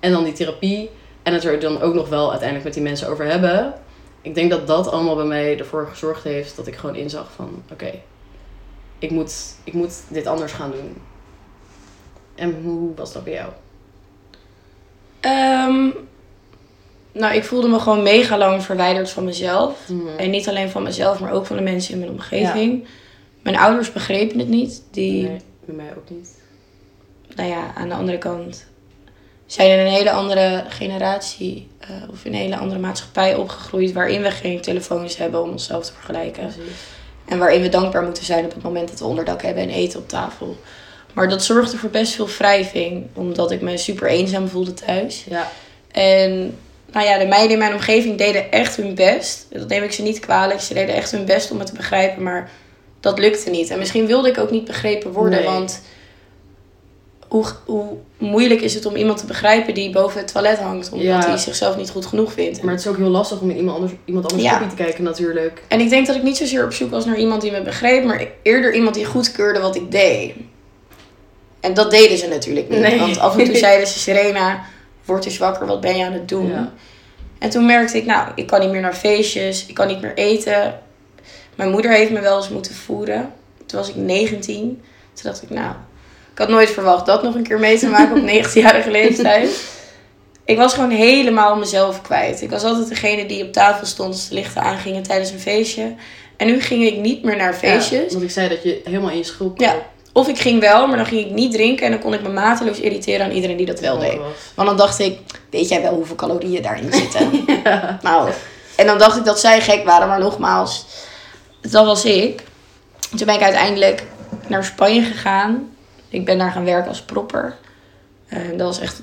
En dan die therapie en het er dan ook nog wel uiteindelijk met die mensen over hebben. Ik denk dat dat allemaal bij mij ervoor gezorgd heeft dat ik gewoon inzag van oké, ik, moet, ik moet dit anders gaan doen. En hoe was dat bij jou? Ehm, nou, ik voelde me gewoon mega lang verwijderd van mezelf. En niet alleen van mezelf, maar ook van de mensen in mijn omgeving. Mijn ouders begrepen het niet. Die, Nee, bij mij ook niet. nou ja, aan de andere kant zijn in een hele andere generatie eh, of in een hele andere maatschappij opgegroeid waarin we geen telefoons hebben om onszelf te vergelijken. Precies. En waarin we dankbaar moeten zijn op het moment dat we onderdak hebben en eten op tafel. Maar dat zorgde voor best veel wrijving, omdat ik me super eenzaam voelde thuis. Ja, En nou ja, de meiden in mijn omgeving deden echt hun best. Dat neem ik ze niet kwalijk. Ze deden echt hun best om het te begrijpen, maar dat lukte niet. En misschien wilde ik ook niet begrepen worden, Nee. want hoe, hoe moeilijk is het om iemand te begrijpen die boven het toilet hangt, omdat Ja. hij zichzelf niet goed genoeg vindt. maar het is ook heel lastig om in iemand anders, iemand anders Ja. te kijken natuurlijk. En ik denk dat ik niet zozeer op zoek was naar iemand die me begreep, maar eerder iemand die goedkeurde wat ik deed. En dat deden ze natuurlijk niet. Nee. Want af en toe zeiden ze, Serena, word eens wakker, wat ben je aan het doen? Ja. En toen merkte ik, nou, ik kan niet meer naar feestjes, ik kan niet meer eten. Mijn moeder heeft me wel eens moeten voeden. Toen was ik 19. Toen dacht ik, nou, ik had nooit verwacht dat nog een keer mee te maken op 19-jarige leeftijd. Ik was gewoon helemaal mezelf kwijt. Ik was altijd degene die op tafel stond als de lichten aangingen tijdens een feestje. En nu ging ik niet meer naar feestjes. Ja, want ik zei dat je helemaal in je schuld Ja. Of ik ging wel, maar dan ging ik niet drinken. En dan kon ik me mateloos irriteren aan iedereen die dat wel deed. was. Want dan dacht ik, weet jij wel hoeveel calorieën daarin zitten? Ja. Nou, en dan dacht ik dat zij gek waren, maar nogmaals, dat was ik. Toen ben ik uiteindelijk naar Spanje gegaan. Ik ben daar gaan werken als propper. En dat was echt.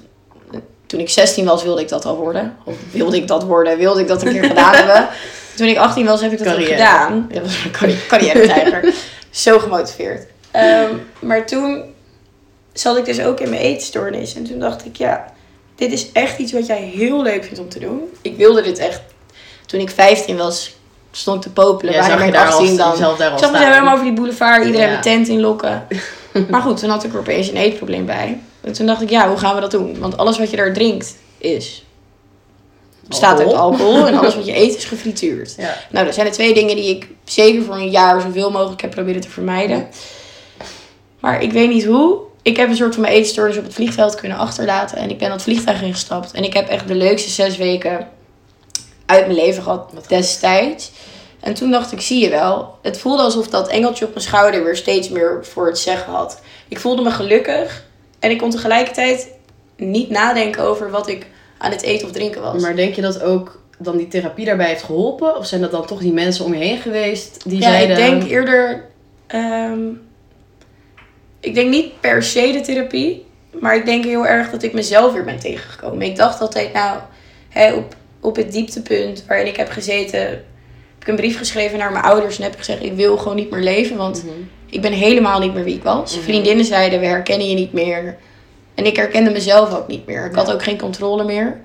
Toen ik 16 was, wilde ik dat al worden. Of wilde ik dat worden, wilde ik dat een keer gedaan hebben. Toen ik 18 was, heb ik dat ook gedaan. Dat was een carri- carrière-tijger. Zo gemotiveerd. Ehm, maar toen zat ik dus ook in mijn eetstoornis. En toen dacht ik, ja, dit is echt iets wat jij heel leuk vindt om te doen. Ik wilde dit echt. Toen ik 15 was, stond ik te popelen. Ja, Wanneer zag je daar al, 18 dan? daar al Ik zag mezelf staan. helemaal over die boulevard, iedereen Ja. mijn tent inlokken. maar goed, toen had ik er opeens een eetprobleem bij. En toen dacht ik, ja, hoe gaan we dat doen? Want alles wat je daar drinkt is... Bestaat uit Alcohol. alcohol en alles wat je eet is gefrituurd. Ja. Nou, dat zijn de twee dingen die ik zeker voor een jaar zoveel mogelijk heb proberen te vermijden. Maar ik weet niet hoe. Ik heb een soort van mijn eetstoornis op het vliegveld kunnen achterlaten. En ik ben dat vliegtuig ingestapt. En ik heb echt de leukste zes weken uit mijn leven gehad destijds. En toen dacht ik, zie je wel. Het voelde alsof dat engeltje op mijn schouder weer steeds meer voor het zeggen had. Ik voelde me gelukkig. En ik kon tegelijkertijd niet nadenken over wat ik aan het eten of drinken was. Maar denk je dat ook dan die therapie daarbij heeft geholpen? Of zijn dat dan toch die mensen om je heen geweest die ja, zeiden... ik denk eerder. ehm, ik denk niet per se de therapie, maar ik denk heel erg dat ik mezelf weer ben tegengekomen. Ik dacht altijd, nou, hè, op, op het dieptepunt waarin ik heb gezeten, heb ik een brief geschreven naar mijn ouders en heb ik gezegd: ik wil gewoon niet meer leven, want Mhm. ik ben helemaal niet meer wie ik was. Mhm. Vriendinnen zeiden: we herkennen je niet meer. En ik herkende mezelf ook niet meer. Ik had ook geen controle meer.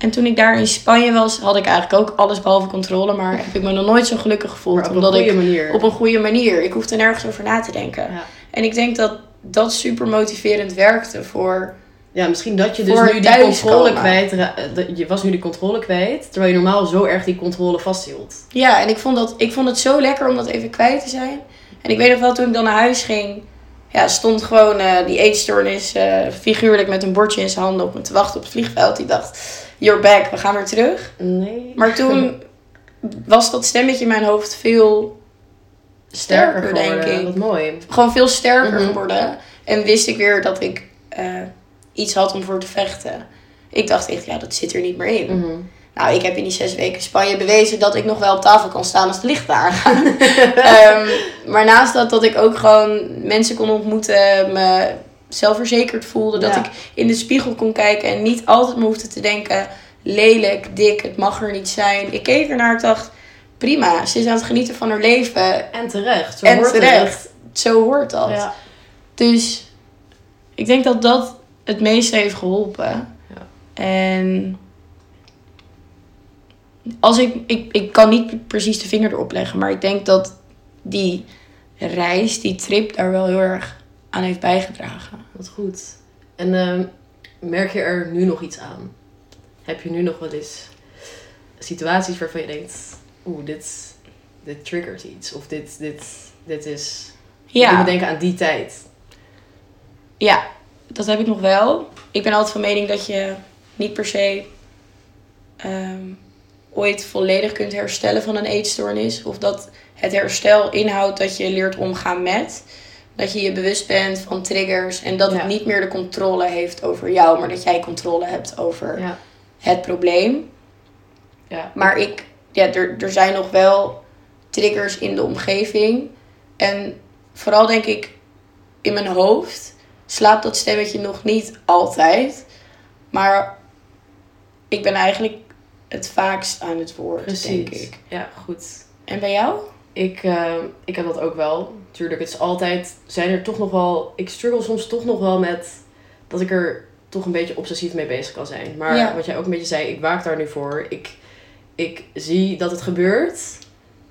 En toen ik daar in Spanje was, had ik eigenlijk ook alles behalve controle. Maar heb ik me nog nooit zo gelukkig gevoeld. Op een omdat goede ik manier. op een goede manier. Ik hoefde nergens over na te denken. Ja. En ik denk dat dat super motiverend werkte voor. Ja, misschien dat je dus nu die controle kwijt... eh, Je was nu die controle kwijt, terwijl je normaal zo erg die controle vasthield. Ja, en ik vond, dat, ik vond het zo lekker om dat even kwijt te zijn. En ik weet nog wel, toen ik dan naar huis ging, ja, stond gewoon eh, die eetstoornis eh, figuurlijk met een bordje in zijn handen op me te wachten op het vliegveld. Die dacht, you're back, we gaan weer terug. Nee. Maar toen was dat stemmetje in mijn hoofd veel sterker, denk geworden. ik. Wat mooi. Gewoon veel sterker Mhm. geworden. En wist ik weer dat ik eh, iets had om voor te vechten. Ik dacht echt, ja, dat zit er niet meer in. Mhm. Nou, ik heb in die zes weken Spanje bewezen dat ik nog wel op tafel kan staan als de lichten aangaan. Ehm, maar naast dat, dat ik ook gewoon mensen kon ontmoeten, me zelfverzekerd voelde. Dat Ja. ik in de spiegel kon kijken en niet altijd me hoefde te denken, lelijk, dik, het mag er niet zijn. Ik keek ernaar en dacht, prima, ze is aan het genieten van haar leven. En terecht. Zo en hoort terecht, zo hoort dat. Het. Ja. Dus ik denk dat dat het meeste heeft geholpen. Ja. En als ik, ik, ik kan niet precies de vinger erop leggen, maar ik denk dat die reis, die trip daar wel heel erg aan heeft bijgedragen. Wat goed. En ehm, merk je er nu nog iets aan? Heb je nu nog wel eens situaties waarvan je denkt... Oeh, dit, dit triggert iets. Of dit, dit, dit is... Ja. Ik moet denken aan die tijd. Ja, dat heb ik nog wel. Ik ben altijd van mening dat je niet per se ehm, ooit volledig kunt herstellen van een eetstoornis. Of dat het herstel inhoudt dat je leert omgaan met. Dat je je bewust bent van triggers. En dat Ja. het niet meer de controle heeft over jou, maar dat jij controle hebt over Ja. het probleem. ja. Maar ik, ja, er, er zijn nog wel triggers in de omgeving. En vooral denk ik in mijn hoofd slaapt dat stemmetje nog niet altijd. Maar ik ben eigenlijk het vaakst aan het woord, Precies. denk ik. Ja, goed. En bij jou? Ik, eh, ik heb dat ook wel. Tuurlijk, het is altijd... Zijn er toch nog wel... Ik struggle soms toch nog wel met... Dat ik er toch een beetje obsessief mee bezig kan zijn. Maar Ja. wat jij ook een beetje zei, ik waak daar nu voor. Ik, ik zie dat het gebeurt.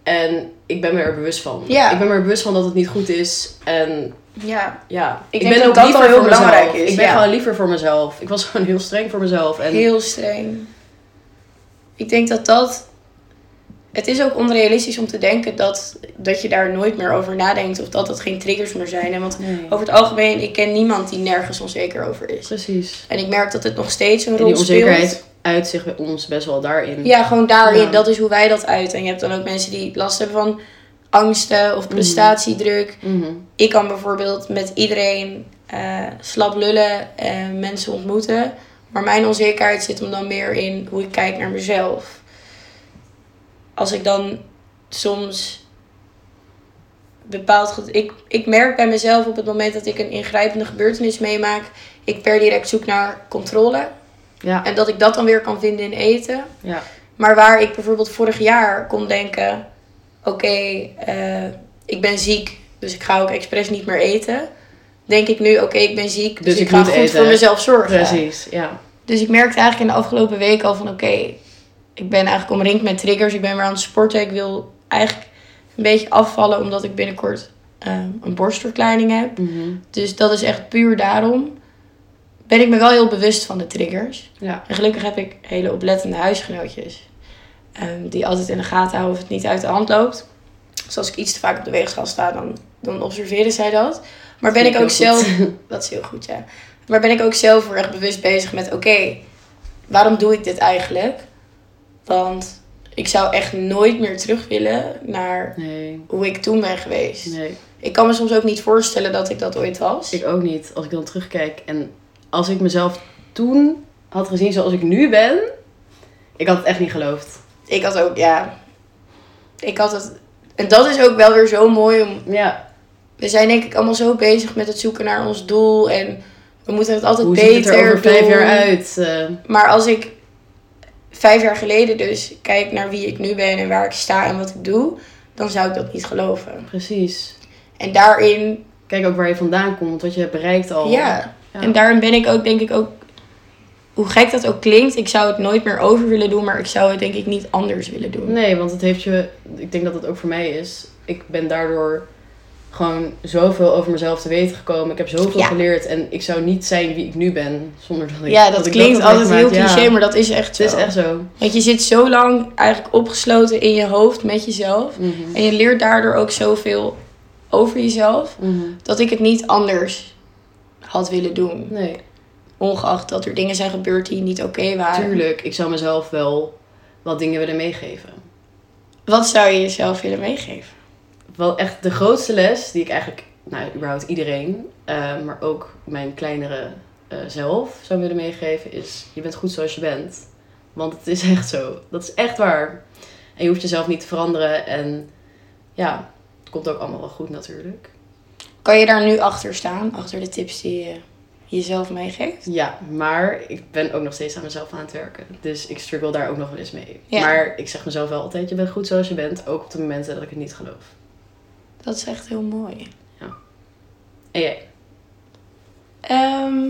En ik ben me er bewust van. Ja. Ik ben me er bewust van dat het niet goed is. En Ja, ja, Ik ik, ben ook dat liever wel heel voor mezelf. belangrijk is, Ik ben ja. gewoon liever voor mezelf. Ik was gewoon heel streng voor mezelf. En heel streng. Ik denk dat dat... Het is ook onrealistisch om te denken dat, dat je daar nooit meer over nadenkt. Of dat dat geen triggers meer zijn. En Want Nee. over het algemeen, ik ken niemand die nergens onzeker over is. Precies. En ik merk dat het nog steeds een En rol die onzekerheid speelt. uit zich bij ons best wel daarin. Ja, gewoon daarin. Ja. Dat is hoe wij dat uiten. En je hebt dan ook mensen die last hebben van angsten of prestatiedruk. Mhm. Ik kan bijvoorbeeld met iedereen eh, slap lullen en mensen ontmoeten. Maar mijn onzekerheid zit hem dan meer in hoe ik kijk naar mezelf. Als ik dan soms bepaald... Ik, ik merk bij mezelf op het moment dat ik een ingrijpende gebeurtenis meemaak... ik per direct zoek naar controle. Ja. En dat ik dat dan weer kan vinden in eten. Ja. Maar waar ik bijvoorbeeld vorig jaar kon denken: oké, eh, ik ben ziek, dus ik ga ook expres niet meer eten. Denk ik nu: oké, ik ben ziek, dus, Dus ik, ga goed eten. voor mezelf zorgen. Precies, ja. Dus ik merkte eigenlijk in de afgelopen week al van: oké, ik ben eigenlijk omringd met triggers. Ik ben weer aan het sporten. Ik wil eigenlijk een beetje afvallen omdat ik binnenkort eh, een borstverkleining heb. Mhm. Dus dat is echt puur daarom. Ben ik me wel heel bewust van de triggers. Ja. En gelukkig heb ik hele oplettende huisgenootjes. ehm, die altijd in de gaten houden of het niet uit de hand loopt. Dus als ik iets te vaak op de weegschaal sta, dan, dan observeren zij dat. Maar ben Vind ik ook zelf... Dat is heel goed, ja. Maar ben ik ook zelf heel erg bewust bezig met... Oké, waarom doe ik dit eigenlijk? Want ik zou echt nooit meer terug willen naar Nee, hoe ik toen ben geweest. nee. Ik kan me soms ook niet voorstellen dat ik dat ooit was. Ik ook niet. Als ik dan terugkijk en als ik mezelf toen had gezien zoals ik nu ben, ik had het echt niet geloofd. Ik had ook, ja. Ik had het. En dat is ook wel weer zo mooi om. Ja, We zijn denk ik allemaal zo bezig met het zoeken naar ons doel. En we moeten het altijd hoe beter ziet het er over vijf jaar uit? Eh, Maar als ik vijf jaar geleden dus kijk naar wie ik nu ben en waar ik sta en wat ik doe, dan zou ik dat niet geloven. precies. En daarin, Kijk ook waar je vandaan komt, wat je hebt bereikt al. ja. Ja. En daarin ben ik ook, denk ik ook, hoe gek dat ook klinkt, ik zou het nooit meer over willen doen, maar ik zou het denk ik niet anders willen doen. Nee, want het heeft je, ik denk dat het ook voor mij is. Ik ben daardoor gewoon zoveel over mezelf te weten gekomen. Ik heb zoveel Ja. geleerd en ik zou niet zijn wie ik nu ben zonder dat ik Ja, dat, ik klinkt heb altijd heel cliché, Ja, maar dat is echt zo. Het is echt zo. Want je zit zo lang eigenlijk opgesloten in je hoofd met jezelf. Mhm. En je leert daardoor ook zoveel over jezelf. Mhm. Dat ik het niet anders had willen doen. Nee, Ongeacht dat er dingen zijn gebeurd die niet oké waren. tuurlijk. Ik zou mezelf wel wat dingen willen meegeven. Wat zou je jezelf willen meegeven? Wel echt de grootste les die ik eigenlijk, nou überhaupt iedereen, eh, maar ook mijn kleinere eh, zelf zou willen meegeven is, je bent goed zoals je bent. Want het is echt zo. Dat is echt waar. En je hoeft jezelf niet te veranderen en ja, het komt ook allemaal wel goed natuurlijk. Kan je daar nu achter staan? Achter de tips die je jezelf meegeeft? Ja, maar ik ben ook nog steeds aan mezelf aan het werken. Dus ik struggle daar ook nog wel eens mee. Ja. Maar ik zeg mezelf wel altijd, je bent goed zoals je bent. Ook op de momenten dat ik het niet geloof. Dat is echt heel mooi. En jij? Ehm,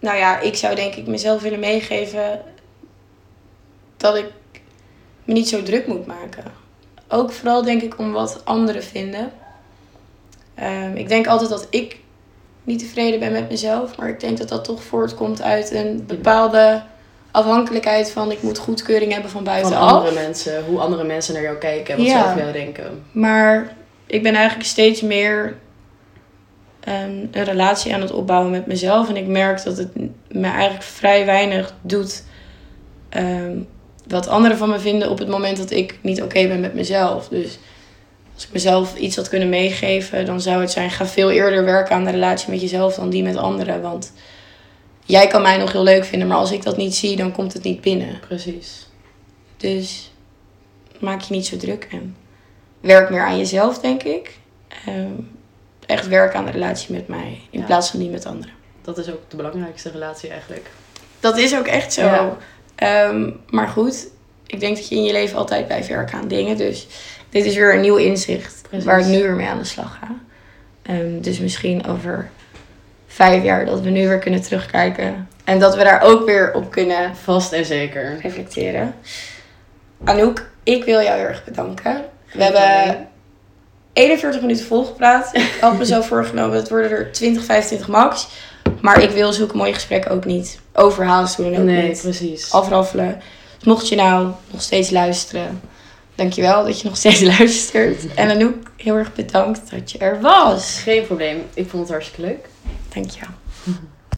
nou ja, ik zou denk ik mezelf willen meegeven dat ik me niet zo druk moet maken. Ook vooral denk ik om wat anderen vinden. Ehm, ik denk altijd dat ik niet tevreden ben met mezelf. Maar ik denk dat dat toch voortkomt uit een bepaalde afhankelijkheid van ik moet goedkeuring hebben van Van buitenaf. andere mensen, hoe andere mensen naar jou kijken en wat Ja. ze over jou denken. Maar ik ben eigenlijk steeds meer ehm, een relatie aan het opbouwen met mezelf. En ik merk dat het me eigenlijk vrij weinig doet ehm, wat anderen van me vinden op het moment dat ik niet oké ben met mezelf. Dus als ik mezelf iets had kunnen meegeven, dan zou het zijn: ga veel eerder werken aan de relatie met jezelf dan die met anderen. Want jij kan mij nog heel leuk vinden, maar als ik dat niet zie, dan komt het niet binnen. Precies. Dus maak je niet zo druk en werk meer aan jezelf, denk ik. Ehm, echt werk aan de relatie met mij in Ja. plaats van die met anderen. Dat is ook de belangrijkste relatie eigenlijk. Dat is ook echt zo. Ja. Ehm, maar goed, ik denk dat je in je leven altijd blijft werken aan dingen. Dus dit is weer een nieuw inzicht Precies. waar ik nu weer mee aan de slag ga. Ehm, dus misschien over vijf jaar dat we nu weer kunnen terugkijken. En dat we daar ook weer op kunnen Vast en zeker. reflecteren. Anouk, ik wil jou heel erg bedanken. We hebben probleem. 41 minuten volgepraat. Ik had mezelf voorgenomen, het worden er 20, 25 max. Maar ik wil zulke mooie gesprekken ook niet overhaasten doen. en Ook Nee, niet precies. afraffelen. Dus mocht je nou nog steeds luisteren, dankjewel dat je nog steeds luistert. En Anouk, heel erg bedankt dat je er was. Geen probleem. Ik vond het hartstikke leuk. Dankjewel.